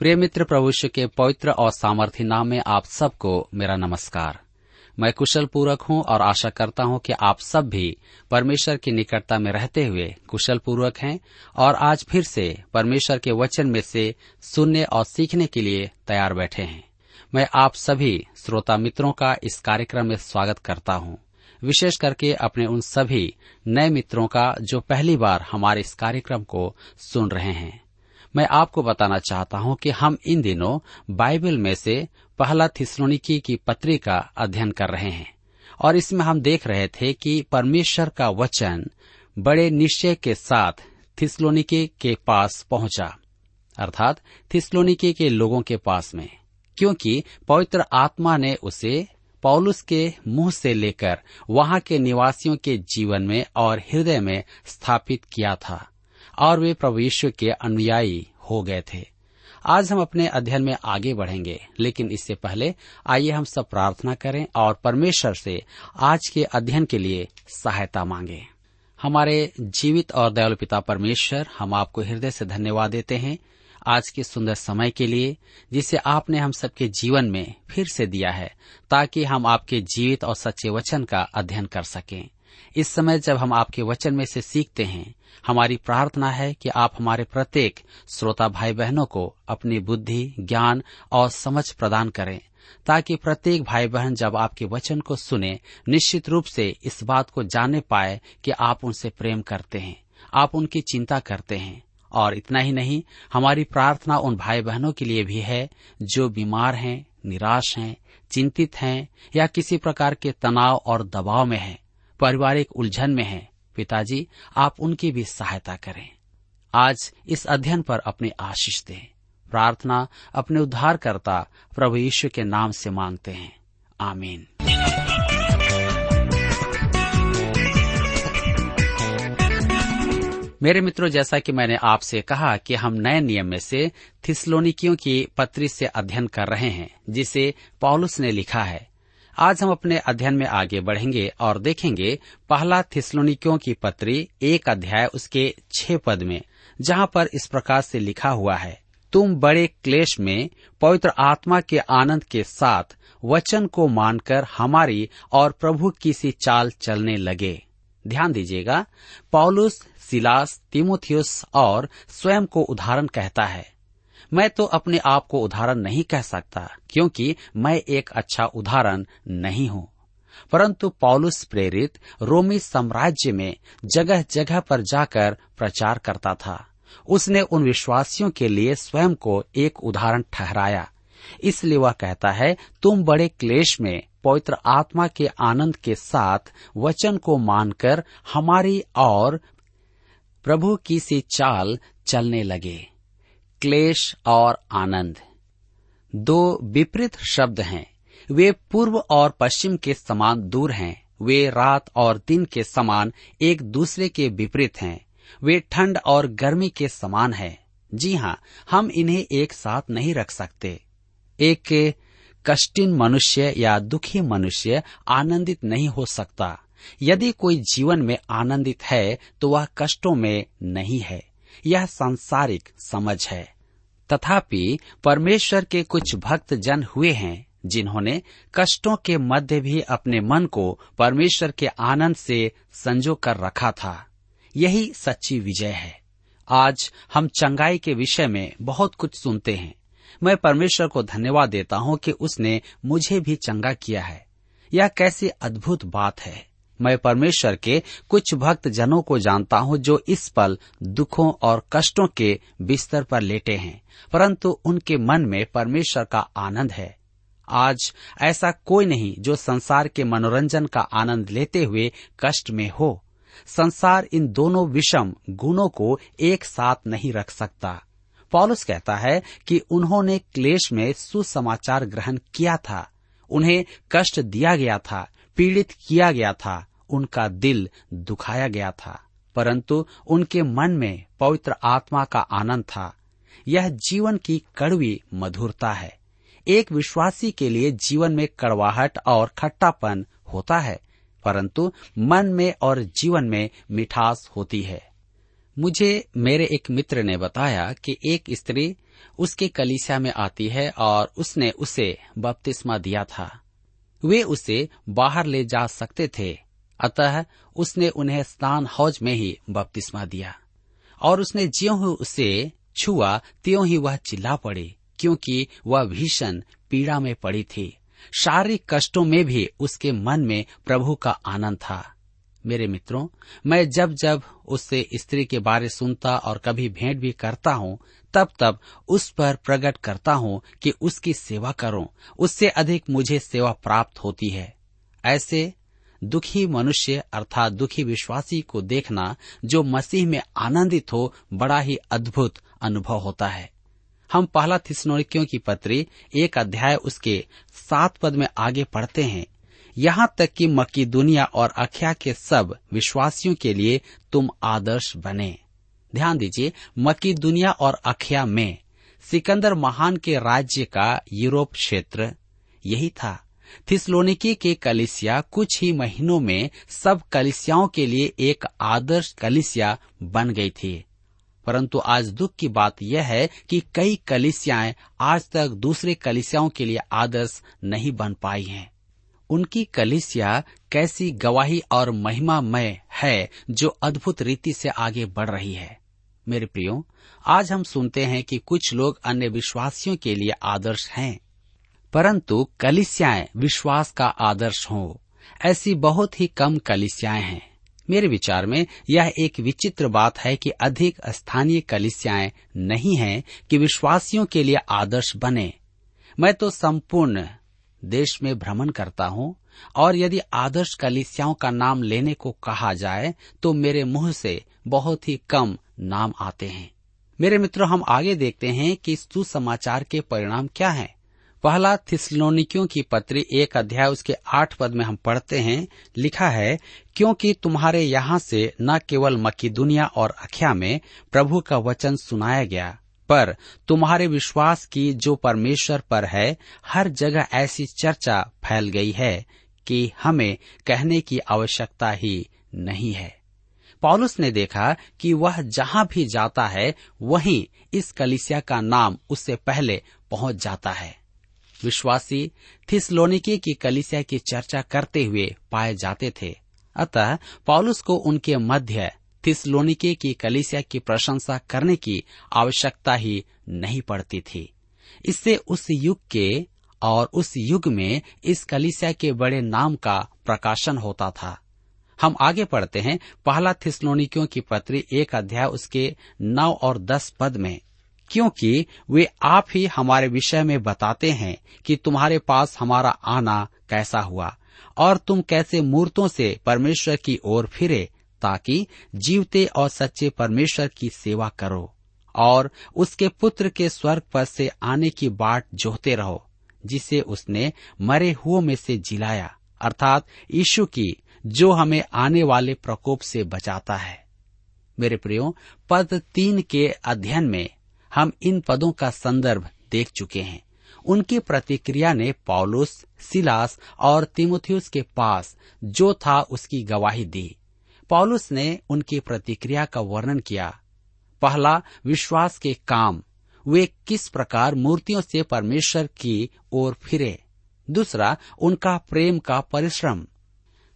प्रिय मित्र प्रभुष्य के पवित्र और सामर्थ्य नाम में आप सबको मेरा नमस्कार। मैं कुशल पूर्वक हूँ और आशा करता हूँ कि आप सब भी परमेश्वर की निकटता में रहते हुए कुशल पूर्वक हैं और आज फिर से परमेश्वर के वचन में से सुनने और सीखने के लिए तैयार बैठे हैं। मैं आप सभी श्रोता मित्रों का इस कार्यक्रम में स्वागत करता हूँ। विशेष करके अपने उन सभी नए मित्रों का जो पहली बार हमारे इस कार्यक्रम को सुन रहे हैं। मैं आपको बताना चाहता हूँ कि हम इन दिनों बाइबल में से पहला थिसलोनिकी की पत्री का अध्ययन कर रहे हैं और इसमें हम देख रहे थे कि परमेश्वर का वचन बड़े निश्चय के साथ थिसलोनिके के पास पहुँचा, अर्थात थिसलोनिके के लोगों के पास में, क्योंकि पवित्र आत्मा ने उसे पौलुस के मुँह से लेकर वहाँ के निवासियों के जीवन में और हृदय में स्थापित किया था। और वे प्रभु यीशु के अनुयायी हो गए थे। आज हम अपने अध्ययन में आगे बढ़ेंगे, लेकिन इससे पहले आइए हम सब प्रार्थना करें और परमेश्वर से आज के अध्ययन के लिए सहायता मांगे। हमारे जीवित और दयालु पिता परमेश्वर, हम आपको हृदय से धन्यवाद देते हैं आज के सुंदर समय के लिए, जिसे आपने हम सबके जीवन में फिर से दिया है, ताकि हम आपके जीवित और सच्चे वचन का अध्ययन कर सकें। इस समय जब हम आपके वचन में से सीखते हैं, हमारी प्रार्थना है कि आप हमारे प्रत्येक श्रोता भाई बहनों को अपनी बुद्धि, ज्ञान और समझ प्रदान करें, ताकि प्रत्येक भाई बहन जब आपके वचन को सुने, निश्चित रूप से इस बात को जानने पाए कि आप उनसे प्रेम करते हैं, आप उनकी चिंता करते हैं। और इतना ही नहीं, हमारी प्रार्थना उन भाई बहनों के लिए भी है, जो बीमार हैं, निराश हैं, चिंतित हैं, या किसी प्रकार के तनाव और दबाव में हैं। पारिवारिक उलझन में हैं। पिताजी, आप उनकी भी सहायता करें। आज इस अध्ययन पर अपनी आशीष दें। प्रार्थना अपने उद्धारकर्ता प्रभु यीशु के नाम से मांगते हैं। आमीन। मेरे मित्रों, जैसा कि मैंने आपसे कहा कि हम नए नियम में से थिस्लोनिकियों की पत्री से अध्ययन कर रहे हैं, जिसे पॉलुस ने लिखा है। आज हम अपने अध्ययन में आगे बढ़ेंगे और देखेंगे पहला थिस्लोनिकियों की पत्री, एक अध्याय उसके छह पद में, जहाँ पर इस प्रकार से लिखा हुआ है, तुम बड़े क्लेश में, पवित्र आत्मा के आनंद के साथ वचन को मानकर हमारी और प्रभु की सी चाल चलने लगे। ध्यान दीजिएगा, पॉलुस, सिलास, तिमोथियस और स्वयं को उदाहरण कहता है। मैं तो अपने आप को उदाहरण नहीं कह सकता, क्योंकि मैं एक अच्छा उदाहरण नहीं हूँ। परंतु पॉलुस प्रेरित रोमी साम्राज्य में जगह जगह पर जाकर प्रचार करता था। उसने उन विश्वासियों के लिए स्वयं को एक उदाहरण ठहराया। इसलिए वह कहता है, तुम बड़े क्लेश में पवित्र आत्मा के आनंद के साथ वचन को मानकर हमारी और प्रभु की सी चाल चलने लगे। क्लेश और आनंद। दो विपरीत शब्द हैं। वे पूर्व और पश्चिम के समान दूर हैं। वे रात और दिन के समान एक दूसरे के विपरीत हैं। वे ठंड और गर्मी के समान हैं। जी हाँ हम इन्हें एक साथ नहीं रख सकते। एक कष्टिन मनुष्य या दुखी मनुष्य आनंदित नहीं हो सकता। यदि कोई जीवन में आनंदित है तो वह कष्टों में नहीं है। यह सांसारिक समझ है। तथापि परमेश्वर के कुछ भक्त जन हुए हैं, जिन्होंने कष्टों के मध्य भी अपने मन को परमेश्वर के आनंद से संजो कर रखा था। यही सच्ची विजय है। आज हम चंगाई के विषय में बहुत कुछ सुनते हैं। मैं परमेश्वर को धन्यवाद देता हूँ कि उसने मुझे भी चंगा किया है। यह कैसी अद्भुत बात है। मैं परमेश्वर के कुछ भक्त जनों को जानता हूँ जो इस पल दुखों और कष्टों के बिस्तर पर लेटे हैं, परंतु उनके मन में परमेश्वर का आनंद है। आज ऐसा कोई नहीं जो संसार के मनोरंजन का आनंद लेते हुए कष्ट में हो। संसार इन दोनों विषम गुणों को एक साथ नहीं रख सकता। पॉलुस कहता है कि उन्होंने क्लेश में सुसमाचार ग्रहण किया था। उन्हें कष्ट दिया गया था, पीड़ित किया गया था। उनका दिल दुखाया गया था, परंतु उनके मन में पवित्र आत्मा का आनंद था। यह जीवन की कड़वी मधुरता है। एक विश्वासी के लिए जीवन में कड़वाहट और खट्टापन होता है, परंतु मन में और जीवन में मिठास होती है। मुझे मेरे एक मित्र ने बताया कि एक स्त्री उसके कलीसिया में आती है और उसने उसे बपतिस्मा दिया था। वे उसे बाहर ले जा सकते थे अतः उसने उन्हें स्नान हौज में ही बपतिस्मा दिया। और उसने ज्यो ही उसे छुआ, त्यों ही वह चिल्ला पड़ी, क्योंकि वह भीषण पीड़ा में पड़ी थी। शारीरिक कष्टों में भी उसके मन में प्रभु का आनंद था। मेरे मित्रों, मैं जब जब उससे स्त्री के बारे सुनता और कभी भेंट भी करता हूँ, तब तब उस पर प्रकट करता हूँ कि उसकी सेवा करूँ, उससे अधिक मुझे सेवा प्राप्त होती है। ऐसे दुखी मनुष्य अर्थात दुखी विश्वासी को देखना जो मसीह में आनंदित हो, बड़ा ही अद्भुत अनुभव होता है। हम पहला थिस्नोलिकियों की पत्री, एक अध्याय उसके सात पद में आगे पढ़ते हैं। यहाँ तक कि मक्की दुनिया और अख्या के सब विश्वासियों के लिए तुम आदर्श बने। ध्यान दीजिए मक्की दुनिया और अख्या में सिकंदर महान के राज्य का यूरोप क्षेत्र यही था। थिस्लोनिकी के कलिसिया कुछ ही महीनों में सब कलिसियाओं के लिए एक आदर्श कलिसिया बन गई थी। परंतु आज दुख की बात यह है कि कई कलिसियाएँ आज तक दूसरे कलिसियाओं के लिए आदर्श नहीं बन पाई हैं। उनकी कलिसिया कैसी गवाही और महिमामय है जो अद्भुत रीति से आगे बढ़ रही है। मेरे प्रियो, आज हम सुनते हैं कि कुछ लोग अन्य विश्वासियों के लिए आदर्श हैं। परंतु कलिसियाएँ विश्वास का आदर्श हो। ऐसी बहुत ही कम कलिसियाएँ हैं। मेरे विचार में यह एक विचित्र बात है कि अधिक स्थानीय कलिसियाएँ नहीं हैं कि विश्वासियों के लिए आदर्श बने। मैं तो संपूर्ण देश में भ्रमण करता हूँ और यदि आदर्श कलिसियाओं का नाम लेने को कहा जाए तो मेरे मुँह से बहुत ही कम नाम आते हैं। मेरे मित्रों, हम आगे देखते हैं कि सुसमाचार के परिणाम क्या हैं। पहला थिस्लोनिकियों की पत्री एक अध्याय उसके आठ पद में हम पढ़ते हैं, लिखा है, क्योंकि तुम्हारे यहाँ से न केवल मकीदुनिया और अख्या में प्रभु का वचन सुनाया गया, पर तुम्हारे विश्वास की जो परमेश्वर पर है, हर जगह ऐसी चर्चा फैल गई है कि हमें कहने की आवश्यकता ही नहीं है। पॉलुस ने देखा कि वह जहाँ भी जाता है, वहीं इस कलिसिया का नाम उससे पहले पहुँच जाता है। विश्वासी थिसलोनिके की कलिसिया की चर्चा करते हुए पाए जाते थे। अतः पॉलुस को उनके मध्य थिसलोनिके की कलिसिया की प्रशंसा करने की आवश्यकता ही नहीं पड़ती थी। इससे उस युग के और उस युग में इस कलिसिया के बड़े नाम का प्रकाशन होता था। हम आगे पढ़ते हैं। पहला थिसलोनिकियों की पत्री एक अध्याय उसके नौ और दस पद में। क्योंकि वे आप ही हमारे विषय में बताते हैं कि तुम्हारे पास हमारा आना कैसा हुआ, और तुम कैसे मूर्तों से परमेश्वर की ओर फिरे ताकि जीवते और सच्चे परमेश्वर की सेवा करो, और उसके पुत्र के स्वर्ग पर से आने की बाट जोहते रहो, जिसे उसने मरे हुओं में से जिलाया, अर्थात यीशु की, जो हमें आने वाले प्रकोप से बचाता है। मेरे प्रियो, पद तीन के अध्ययन में हम इन पदों का संदर्भ देख चुके हैं। उनकी प्रतिक्रिया ने पॉलुस, सिलास और तिमुथियुस के पास जो था उसकी गवाही दी। पॉलुस ने उनकी प्रतिक्रिया का वर्णन किया। पहला, विश्वास के काम। वे किस प्रकार मूर्तियों से परमेश्वर की ओर फिरे। दूसरा, उनका प्रेम का परिश्रम।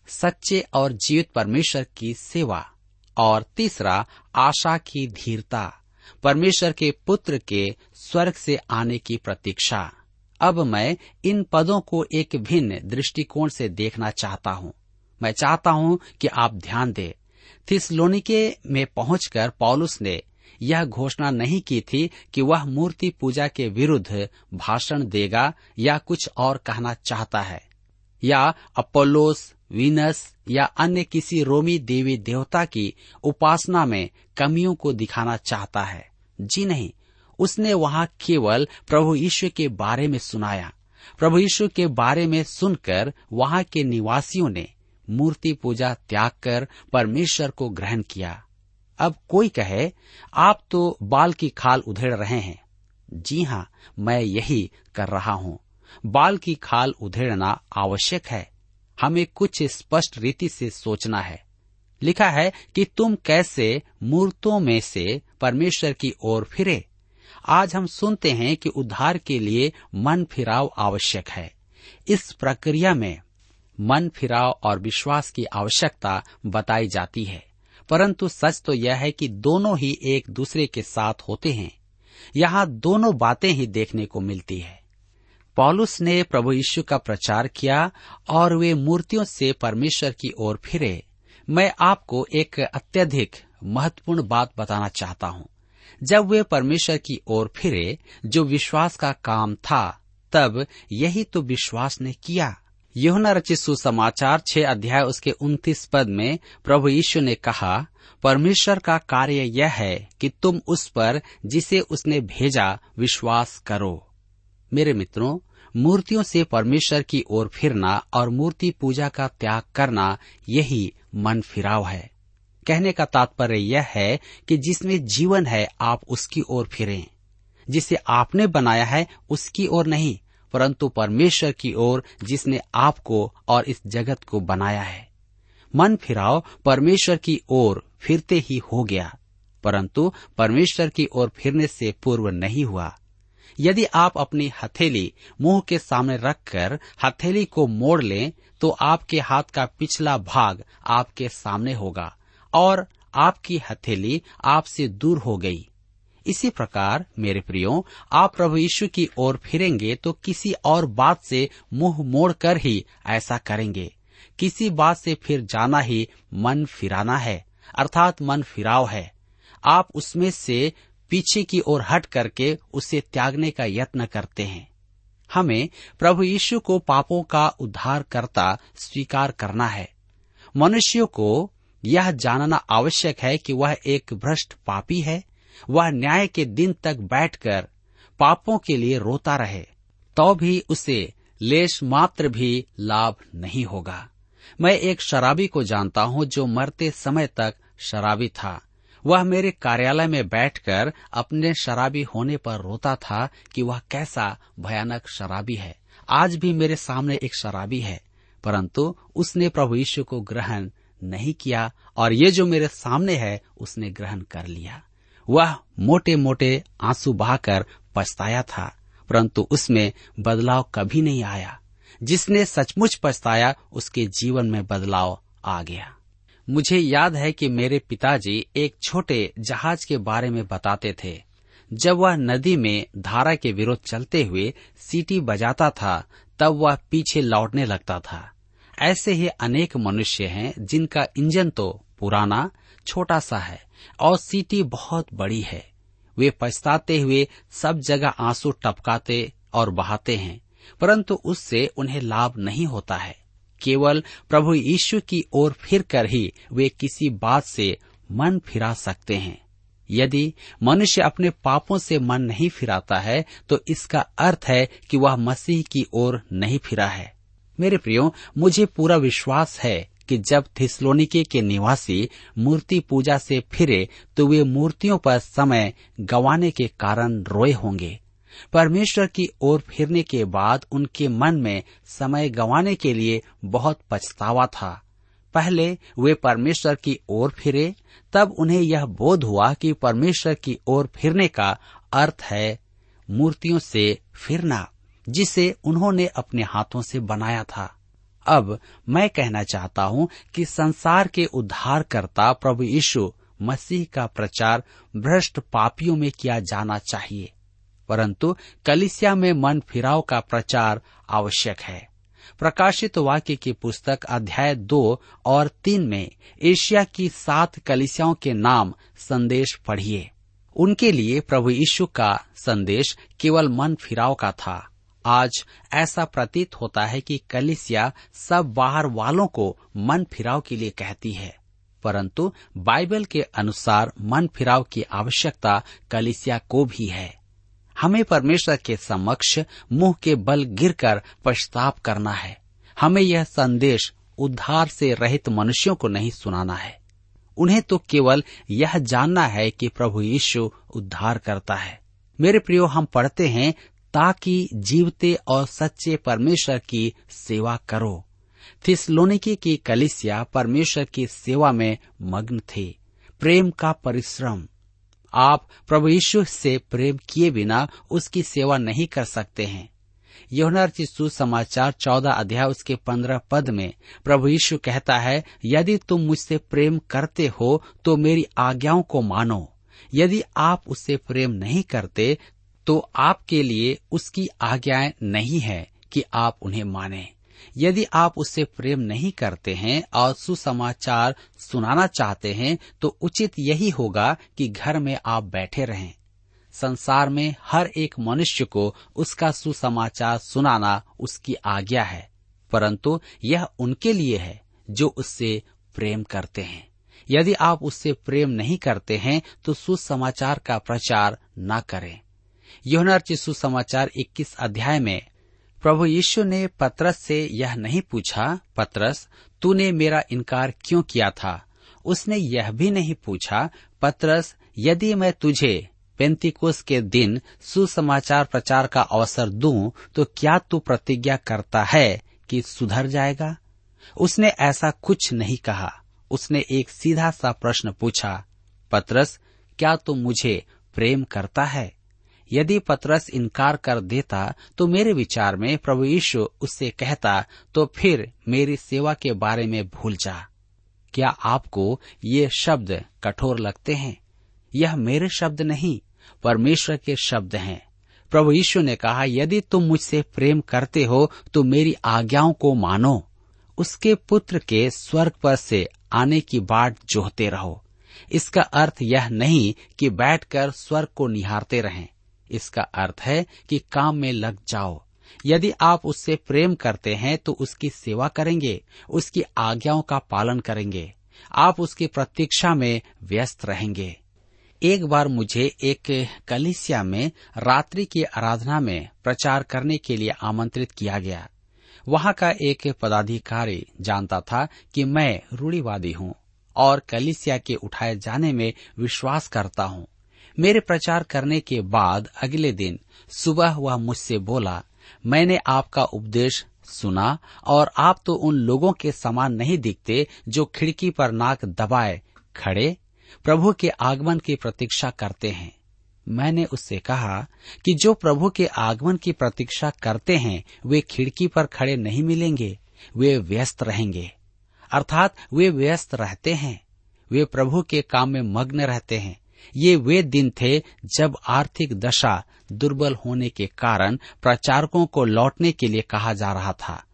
सच्चे और जीवित परमेश्वर की सेवा। और तीसरा, आशा की धीरता। परमेश्वर के पुत्र के स्वर्ग से आने की प्रतीक्षा। अब मैं इन पदों को एक भिन्न दृष्टिकोण से देखना चाहता हूँ। मैं चाहता हूँ कि आप ध्यान दें। थिसलोनिके में पहुंचकर पॉलुस ने यह घोषणा नहीं की थी कि वह मूर्ति पूजा के विरुद्ध भाषण देगा या कुछ और कहना चाहता है। या अपोलोस वीनस या अन्य किसी रोमी देवी देवता की उपासना में कमियों को दिखाना चाहता है। जी नहीं, उसने वहाँ केवल प्रभु यीशु के बारे में सुनाया। प्रभु यीशु के बारे में सुनकर वहाँ के निवासियों ने मूर्ति पूजा त्याग कर परमेश्वर को ग्रहण किया। अब कोई कहे, आप तो बाल की खाल उधेड़ रहे हैं। जी हाँ मैं यही कर रहा हूँ। बाल की खाल उधेड़ना आवश्यक है। हमें कुछ स्पष्ट रीति से सोचना है। लिखा है कि तुम कैसे मूर्तों में से परमेश्वर की ओर फिरे। आज हम सुनते हैं कि उद्धार के लिए मन फिराव आवश्यक है। इस प्रक्रिया में मन फिराव और विश्वास की आवश्यकता बताई जाती है। परंतु सच तो यह है कि दोनों ही एक दूसरे के साथ होते हैं। यहाँ दोनों बातें ही देखने को मिलती है। पॉलुस ने प्रभु यीशु का प्रचार किया और वे मूर्तियों से परमेश्वर की ओर फिरे। मैं आपको एक अत्यधिक महत्वपूर्ण बात बताना चाहता हूँ। जब वे परमेश्वर की ओर फिरे, जो विश्वास का काम था, तब यही तो विश्वास ने किया। यहुना रचित सुसमाचार छह अध्याय उसके उन्तीस पद में प्रभु यीशु ने कहा, परमेश्वर का कार्य यह है कि तुम उस पर, जिसे उसने भेजा, विश्वास करो। मेरे मित्रों, मूर्तियों से परमेश्वर की ओर फिरना और मूर्ति पूजा का त्याग करना यही मन फिराव है। कहने का तात्पर्य यह है कि जिसमें जीवन है, आप उसकी ओर फिरें। जिसे आपने बनाया है, उसकी ओर नहीं, परंतु परमेश्वर की ओर जिसने आपको और इस जगत को बनाया है। मन फिराव, परमेश्वर की ओर फिरते ही हो गया, परंतु परमेश्वर की ओर फिरने से पूर्व नहीं हुआ। यदि आप अपनी हथेली मुँह के सामने रखकर हथेली को मोड़ लें तो आपके हाथ का पिछला भाग आपके सामने होगा, और आपकी हथेली आपसे दूर हो गई। इसी प्रकार, मेरे प्रियो, आप प्रभु यीशु की ओर फिरेंगे तो किसी और बात से मुँह मोड़कर ही ऐसा करेंगे। किसी बात से फिर जाना ही मन फिराना है, अर्थात मन फिराव है। आप उसमें से पीछे की ओर हट करके उसे त्यागने का यत्न करते हैं। हमें प्रभु यीशु को पापों का उद्धार करता स्वीकार करना है। मनुष्यों को यह जानना आवश्यक है कि वह एक भ्रष्ट पापी है। वह न्याय के दिन तक बैठकर पापों के लिए रोता रहे तो भी उसे लेश मात्र भी लाभ नहीं होगा। मैं एक शराबी को जानता हूँ जो मरते समय तक शराबी था। वह मेरे कार्यालय में बैठकर अपने शराबी होने पर रोता था कि वह कैसा भयानक शराबी है। आज भी मेरे सामने एक शराबी है, परंतु उसने प्रभु यीशु को ग्रहण नहीं किया और ये जो मेरे सामने है, उसने ग्रहण कर लिया। वह मोटे मोटे आँसू बहाकर पछताया था, परंतु उसमें बदलाव कभी नहीं आया। जिसने सचमुच पछताया, उसके जीवन में बदलाव आ गया। मुझे याद है कि मेरे पिताजी एक छोटे जहाज़ के बारे में बताते थे। जब वह नदी में धारा के विरोध चलते हुए सीटी बजाता था, तब वह पीछे लौटने लगता था। ऐसे ही अनेक मनुष्य हैं जिनका इंजन तो पुराना, छोटा सा है और सीटी बहुत बड़ी है। वे पछताते हुए सब जगह आँसू टपकाते और बहाते हैं, परंतु उससे उन्हें लाभ नहीं होता है। केवल प्रभु यीशु की ओर फिर कर ही वे किसी बात से मन फिरा सकते हैं। यदि मनुष्य अपने पापों से मन नहीं फिराता है तो इसका अर्थ है कि वह मसीह की ओर नहीं फिरा है। मेरे प्रियो, मुझे पूरा विश्वास है कि जब थिस्लोनिके के निवासी मूर्ति पूजा से फिरे तो वे मूर्तियों पर समय गंवाने के कारण रोए होंगे। परमेश्वर की ओर फिरने के बाद उनके मन में समय गंवाने के लिए बहुत पछतावा था। पहले वे परमेश्वर की ओर फिरे, तब उन्हें यह बोध हुआ कि परमेश्वर की ओर फिरने का अर्थ है मूर्तियों से फिरना, जिसे उन्होंने अपने हाथों से बनाया था। अब मैं कहना चाहता हूँ कि संसार के उद्धारकर्ता प्रभु यीशु मसीह का प्रचार भ्रष्ट पापियों में किया जाना चाहिए। परंतु कलिसिया में मन फिराव का प्रचार आवश्यक है। प्रकाशित वाक्य की पुस्तक अध्याय दो और तीन में एशिया की सात कलिसियाओं के नाम संदेश पढ़िए। उनके लिए प्रभु यीशु का संदेश केवल मन फिराव का था। आज ऐसा प्रतीत होता है कि कलिसिया सब बाहर वालों को मन फिराव के लिए कहती है। परंतु बाइबल के अनुसार मन फिराव की आवश्यकता कलिसिया को भी है। हमें परमेश्वर के समक्ष मुँह के बल गिरकर पश्चाताप करना है। हमें यह संदेश उद्धार से रहित मनुष्यों को नहीं सुनाना है। उन्हें तो केवल यह जानना है कि प्रभु यीशु उद्धार करता है। मेरे प्रियो, हम पढ़ते हैं, ताकि जीवते और सच्चे परमेश्वर की सेवा करो। थिसलोनिकी की कलिसिया परमेश्वर की सेवा में मग्न थे। प्रेम का परिश्रम। आप प्रभु यीशु से प्रेम किए बिना उसकी सेवा नहीं कर सकते हैं। यौना समाचार चौदह अध्याय उसके पंद्रह पद में प्रभु यीशु कहता है, यदि तुम मुझसे प्रेम करते हो तो मेरी आज्ञाओं को मानो। यदि आप उससे प्रेम नहीं करते तो आपके लिए उसकी आज्ञाएँ नहीं है कि आप उन्हें माने। यदि आप उससे प्रेम नहीं करते हैं और सुसमाचार सुनाना चाहते हैं तो उचित यही होगा कि घर में आप बैठे रहें। संसार में हर एक मनुष्य को उसका सुसमाचार सुनाना उसकी आज्ञा है, परंतु यह उनके लिए है जो उससे प्रेम करते हैं। यदि आप उससे प्रेम नहीं करते हैं तो सुसमाचार का प्रचार न करें। यौनार्ची सुसमाचार 21 अध्याय में प्रभु यीशु ने पत्रस से यह नहीं पूछा, पत्रस, तूने मेरा इनकार क्यों किया था? उसने यह भी नहीं पूछा, पत्रस, यदि मैं तुझे पेंतिकोस के दिन सुसमाचार प्रचार का अवसर दूँ तो क्या तू प्रतिज्ञा करता है कि सुधर जाएगा? उसने ऐसा कुछ नहीं कहा। उसने एक सीधा सा प्रश्न पूछा, पत्रस, क्या तू मुझे प्रेम करता है? यदि पतरस इनकार कर देता तो मेरे विचार में प्रभु यीशु उससे कहता तो फिर मेरी सेवा के बारे में भूल जा। क्या आपको ये शब्द कठोर लगते हैं? यह मेरे शब्द नहीं, परमेश्वर के शब्द हैं। प्रभु यीशु ने कहा, यदि तुम मुझसे प्रेम करते हो तो मेरी आज्ञाओं को मानो। उसके पुत्र के स्वर्ग पर से आने की बाट जोहते रहो। इसका अर्थ यह नहीं कि बैठकर स्वर्ग को निहारते रहें। इसका अर्थ है कि काम में लग जाओ। यदि आप उससे प्रेम करते हैं तो उसकी सेवा करेंगे, उसकी आज्ञाओं का पालन करेंगे, आप उसकी प्रतीक्षा में व्यस्त रहेंगे। एक बार मुझे एक कलिसिया में रात्रि की आराधना में प्रचार करने के लिए आमंत्रित किया गया। वहाँ का एक पदाधिकारी जानता था कि मैं रूढ़ीवादी हूँ और कलिसिया के उठाए जाने में विश्वास करता हूँ। मेरे प्रचार करने के बाद अगले दिन सुबह वह मुझसे बोला, मैंने आपका उपदेश सुना और आप तो उन लोगों के समान नहीं दिखते जो खिड़की पर नाक दबाए खड़े प्रभु के आगमन की प्रतीक्षा करते हैं। मैंने उससे कहा कि जो प्रभु के आगमन की प्रतीक्षा करते हैं, वे खिड़की पर खड़े नहीं मिलेंगे, वे व्यस्त रहेंगे। अर्थात वे व्यस्त रहते हैं। वे प्रभु के काम में मग्न रहते हैं। ये वे दिन थे जब आर्थिक दशा दुर्बल होने के कारण प्रचारकों को लौटने के लिए कहा जा रहा था।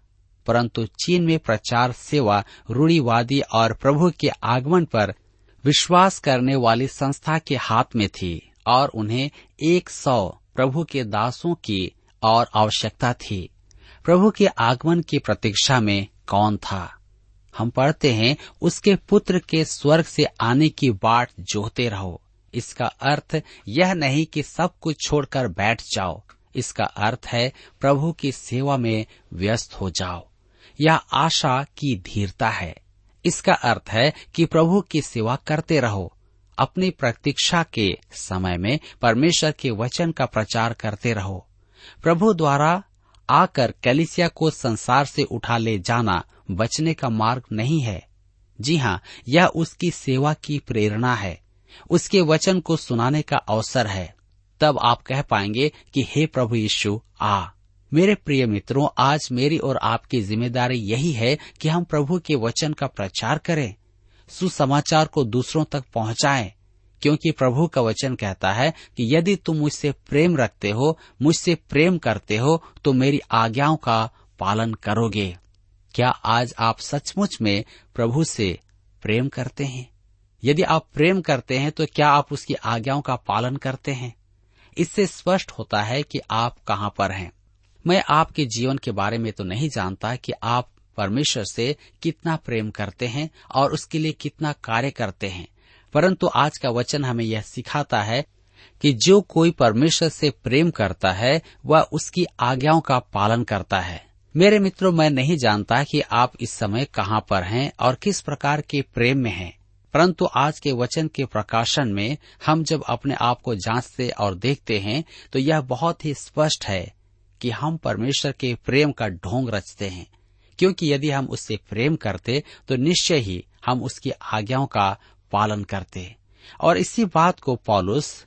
परंतु चीन में प्रचार सेवा रूढ़ीवादी और प्रभु के आगमन पर विश्वास करने वाली संस्था के हाथ में थी और उन्हें एक सौ प्रभु के दासों की और आवश्यकता थी। प्रभु के आगमन की प्रतीक्षा में कौन था? हम पढ़ते हैं, उसके पुत्र के स्वर्ग से आने की बाट जोहते रहो। इसका अर्थ यह नहीं कि सब कुछ छोड़कर बैठ जाओ। इसका अर्थ है प्रभु की सेवा में व्यस्त हो जाओ। यह आशा की धीरता है। इसका अर्थ है कि प्रभु की सेवा करते रहो। अपनी प्रतीक्षा के समय में परमेश्वर के वचन का प्रचार करते रहो। प्रभु द्वारा आकर कैलिसिया को संसार से उठा ले जाना बचने का मार्ग नहीं है। जी हाँ यह उसकी सेवा की प्रेरणा है। उसके वचन को सुनाने का अवसर है, तब आप कह पाएँगे कि हे प्रभु यीशु, आ। मेरे प्रिय मित्रों, आज मेरी और आपकी ज़िम्मेदारी यही है कि हम प्रभु के वचन का प्रचार करें, सुसमाचार को दूसरों तक पहुंचाएँ, क्योंकि प्रभु का वचन कहता है कि यदि तुम मुझसे प्रेम रखते हो, मुझसे प्रेम करते हो तो मेरी आज्ञाओं का पालन करोगे। क्या आज आप सचमुच में प्रभु से प्रेम करते हैं? यदि आप प्रेम करते हैं तो क्या आप उसकी आज्ञाओं का पालन करते हैं? इससे स्पष्ट होता है कि आप कहाँ पर हैं। मैं आपके जीवन के बारे में तो नहीं जानता कि आप परमेश्वर से कितना प्रेम करते हैं और उसके लिए कितना कार्य करते हैं, परंतु आज का वचन हमें यह सिखाता है कि जो कोई परमेश्वर से प्रेम करता है, वह उसकी आज्ञाओं का पालन करता है। मेरे मित्रों, मैं नहीं जानता कि आप इस समय कहाँ पर हैं और किस प्रकार के प्रेम में हैं। परंतु आज के वचन के प्रकाशन में हम जब अपने आप को जांचते और देखते हैं तो यह बहुत ही स्पष्ट है कि हम परमेश्वर के प्रेम का ढोंग रचते हैं। क्योंकि यदि हम उससे प्रेम करते तो निश्चय ही हम उसकी आज्ञाओं का पालन करते। और इसी बात को पॉलुस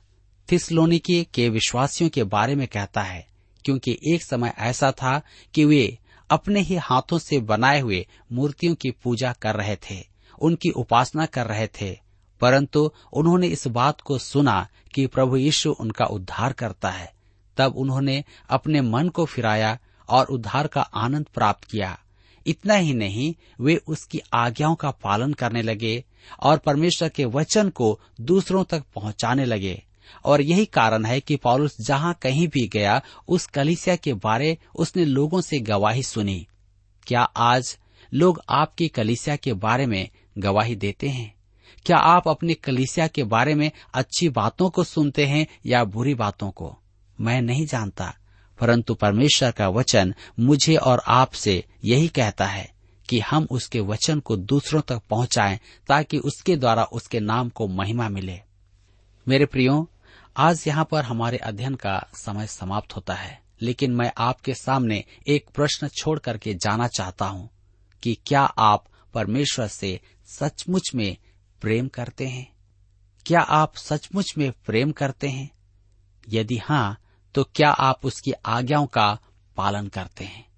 थिसलोनिकी के विश्वासियों के बारे में कहता है, क्योंकि एक समय ऐसा था कि वे अपने ही हाथों से बनाए हुए मूर्तियों की पूजा कर रहे थे। उनकी उपासना कर रहे थे, परंतु उन्होंने इस बात को सुना कि प्रभु यीशु उनका उद्धार करता है। तब उन्होंने अपने मन को फिराया और उद्धार का आनंद प्राप्त किया। इतना ही नहीं, वे उसकी आज्ञाओं का पालन करने लगे और परमेश्वर के वचन को दूसरों तक पहुँचाने लगे। और यही कारण है कि पौलुस जहाँ कहीं भी गया, उस कलिसिया के बारे उसने लोगों से गवाही सुनी। क्या आज लोग आपकी कलिसिया के बारे में गवाही देते हैं। क्या आप अपनी कलिसिया के बारे में अच्छी बातों को सुनते हैं या बुरी बातों को? मैं नहीं जानता, परंतु परमेश्वर का वचन मुझे और आपसे यही कहता है कि हम उसके वचन को दूसरों तक पहुंचाएँ ताकि उसके द्वारा उसके नाम को महिमा मिले। मेरे प्रियो, आज यहाँ पर हमारे अध्ययन का समय समाप्त होता है, लेकिन मैं आपके सामने एक प्रश्न छोड़ करके जाना चाहता हूँ कि क्या आप परमेश्वर से सचमुच में प्रेम करते हैं? क्या आप सचमुच में प्रेम करते हैं? यदि हाँ तो क्या आप उसकी आज्ञाओं का पालन करते हैं?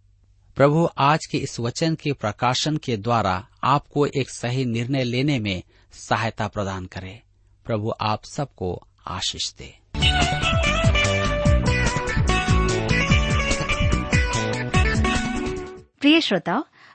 प्रभु, आज के इस वचन के प्रकाशन के द्वारा आपको एक सही निर्णय लेने में सहायता प्रदान करे। प्रभु, आप सबको आशीष दे। प्रिय श्रोताओ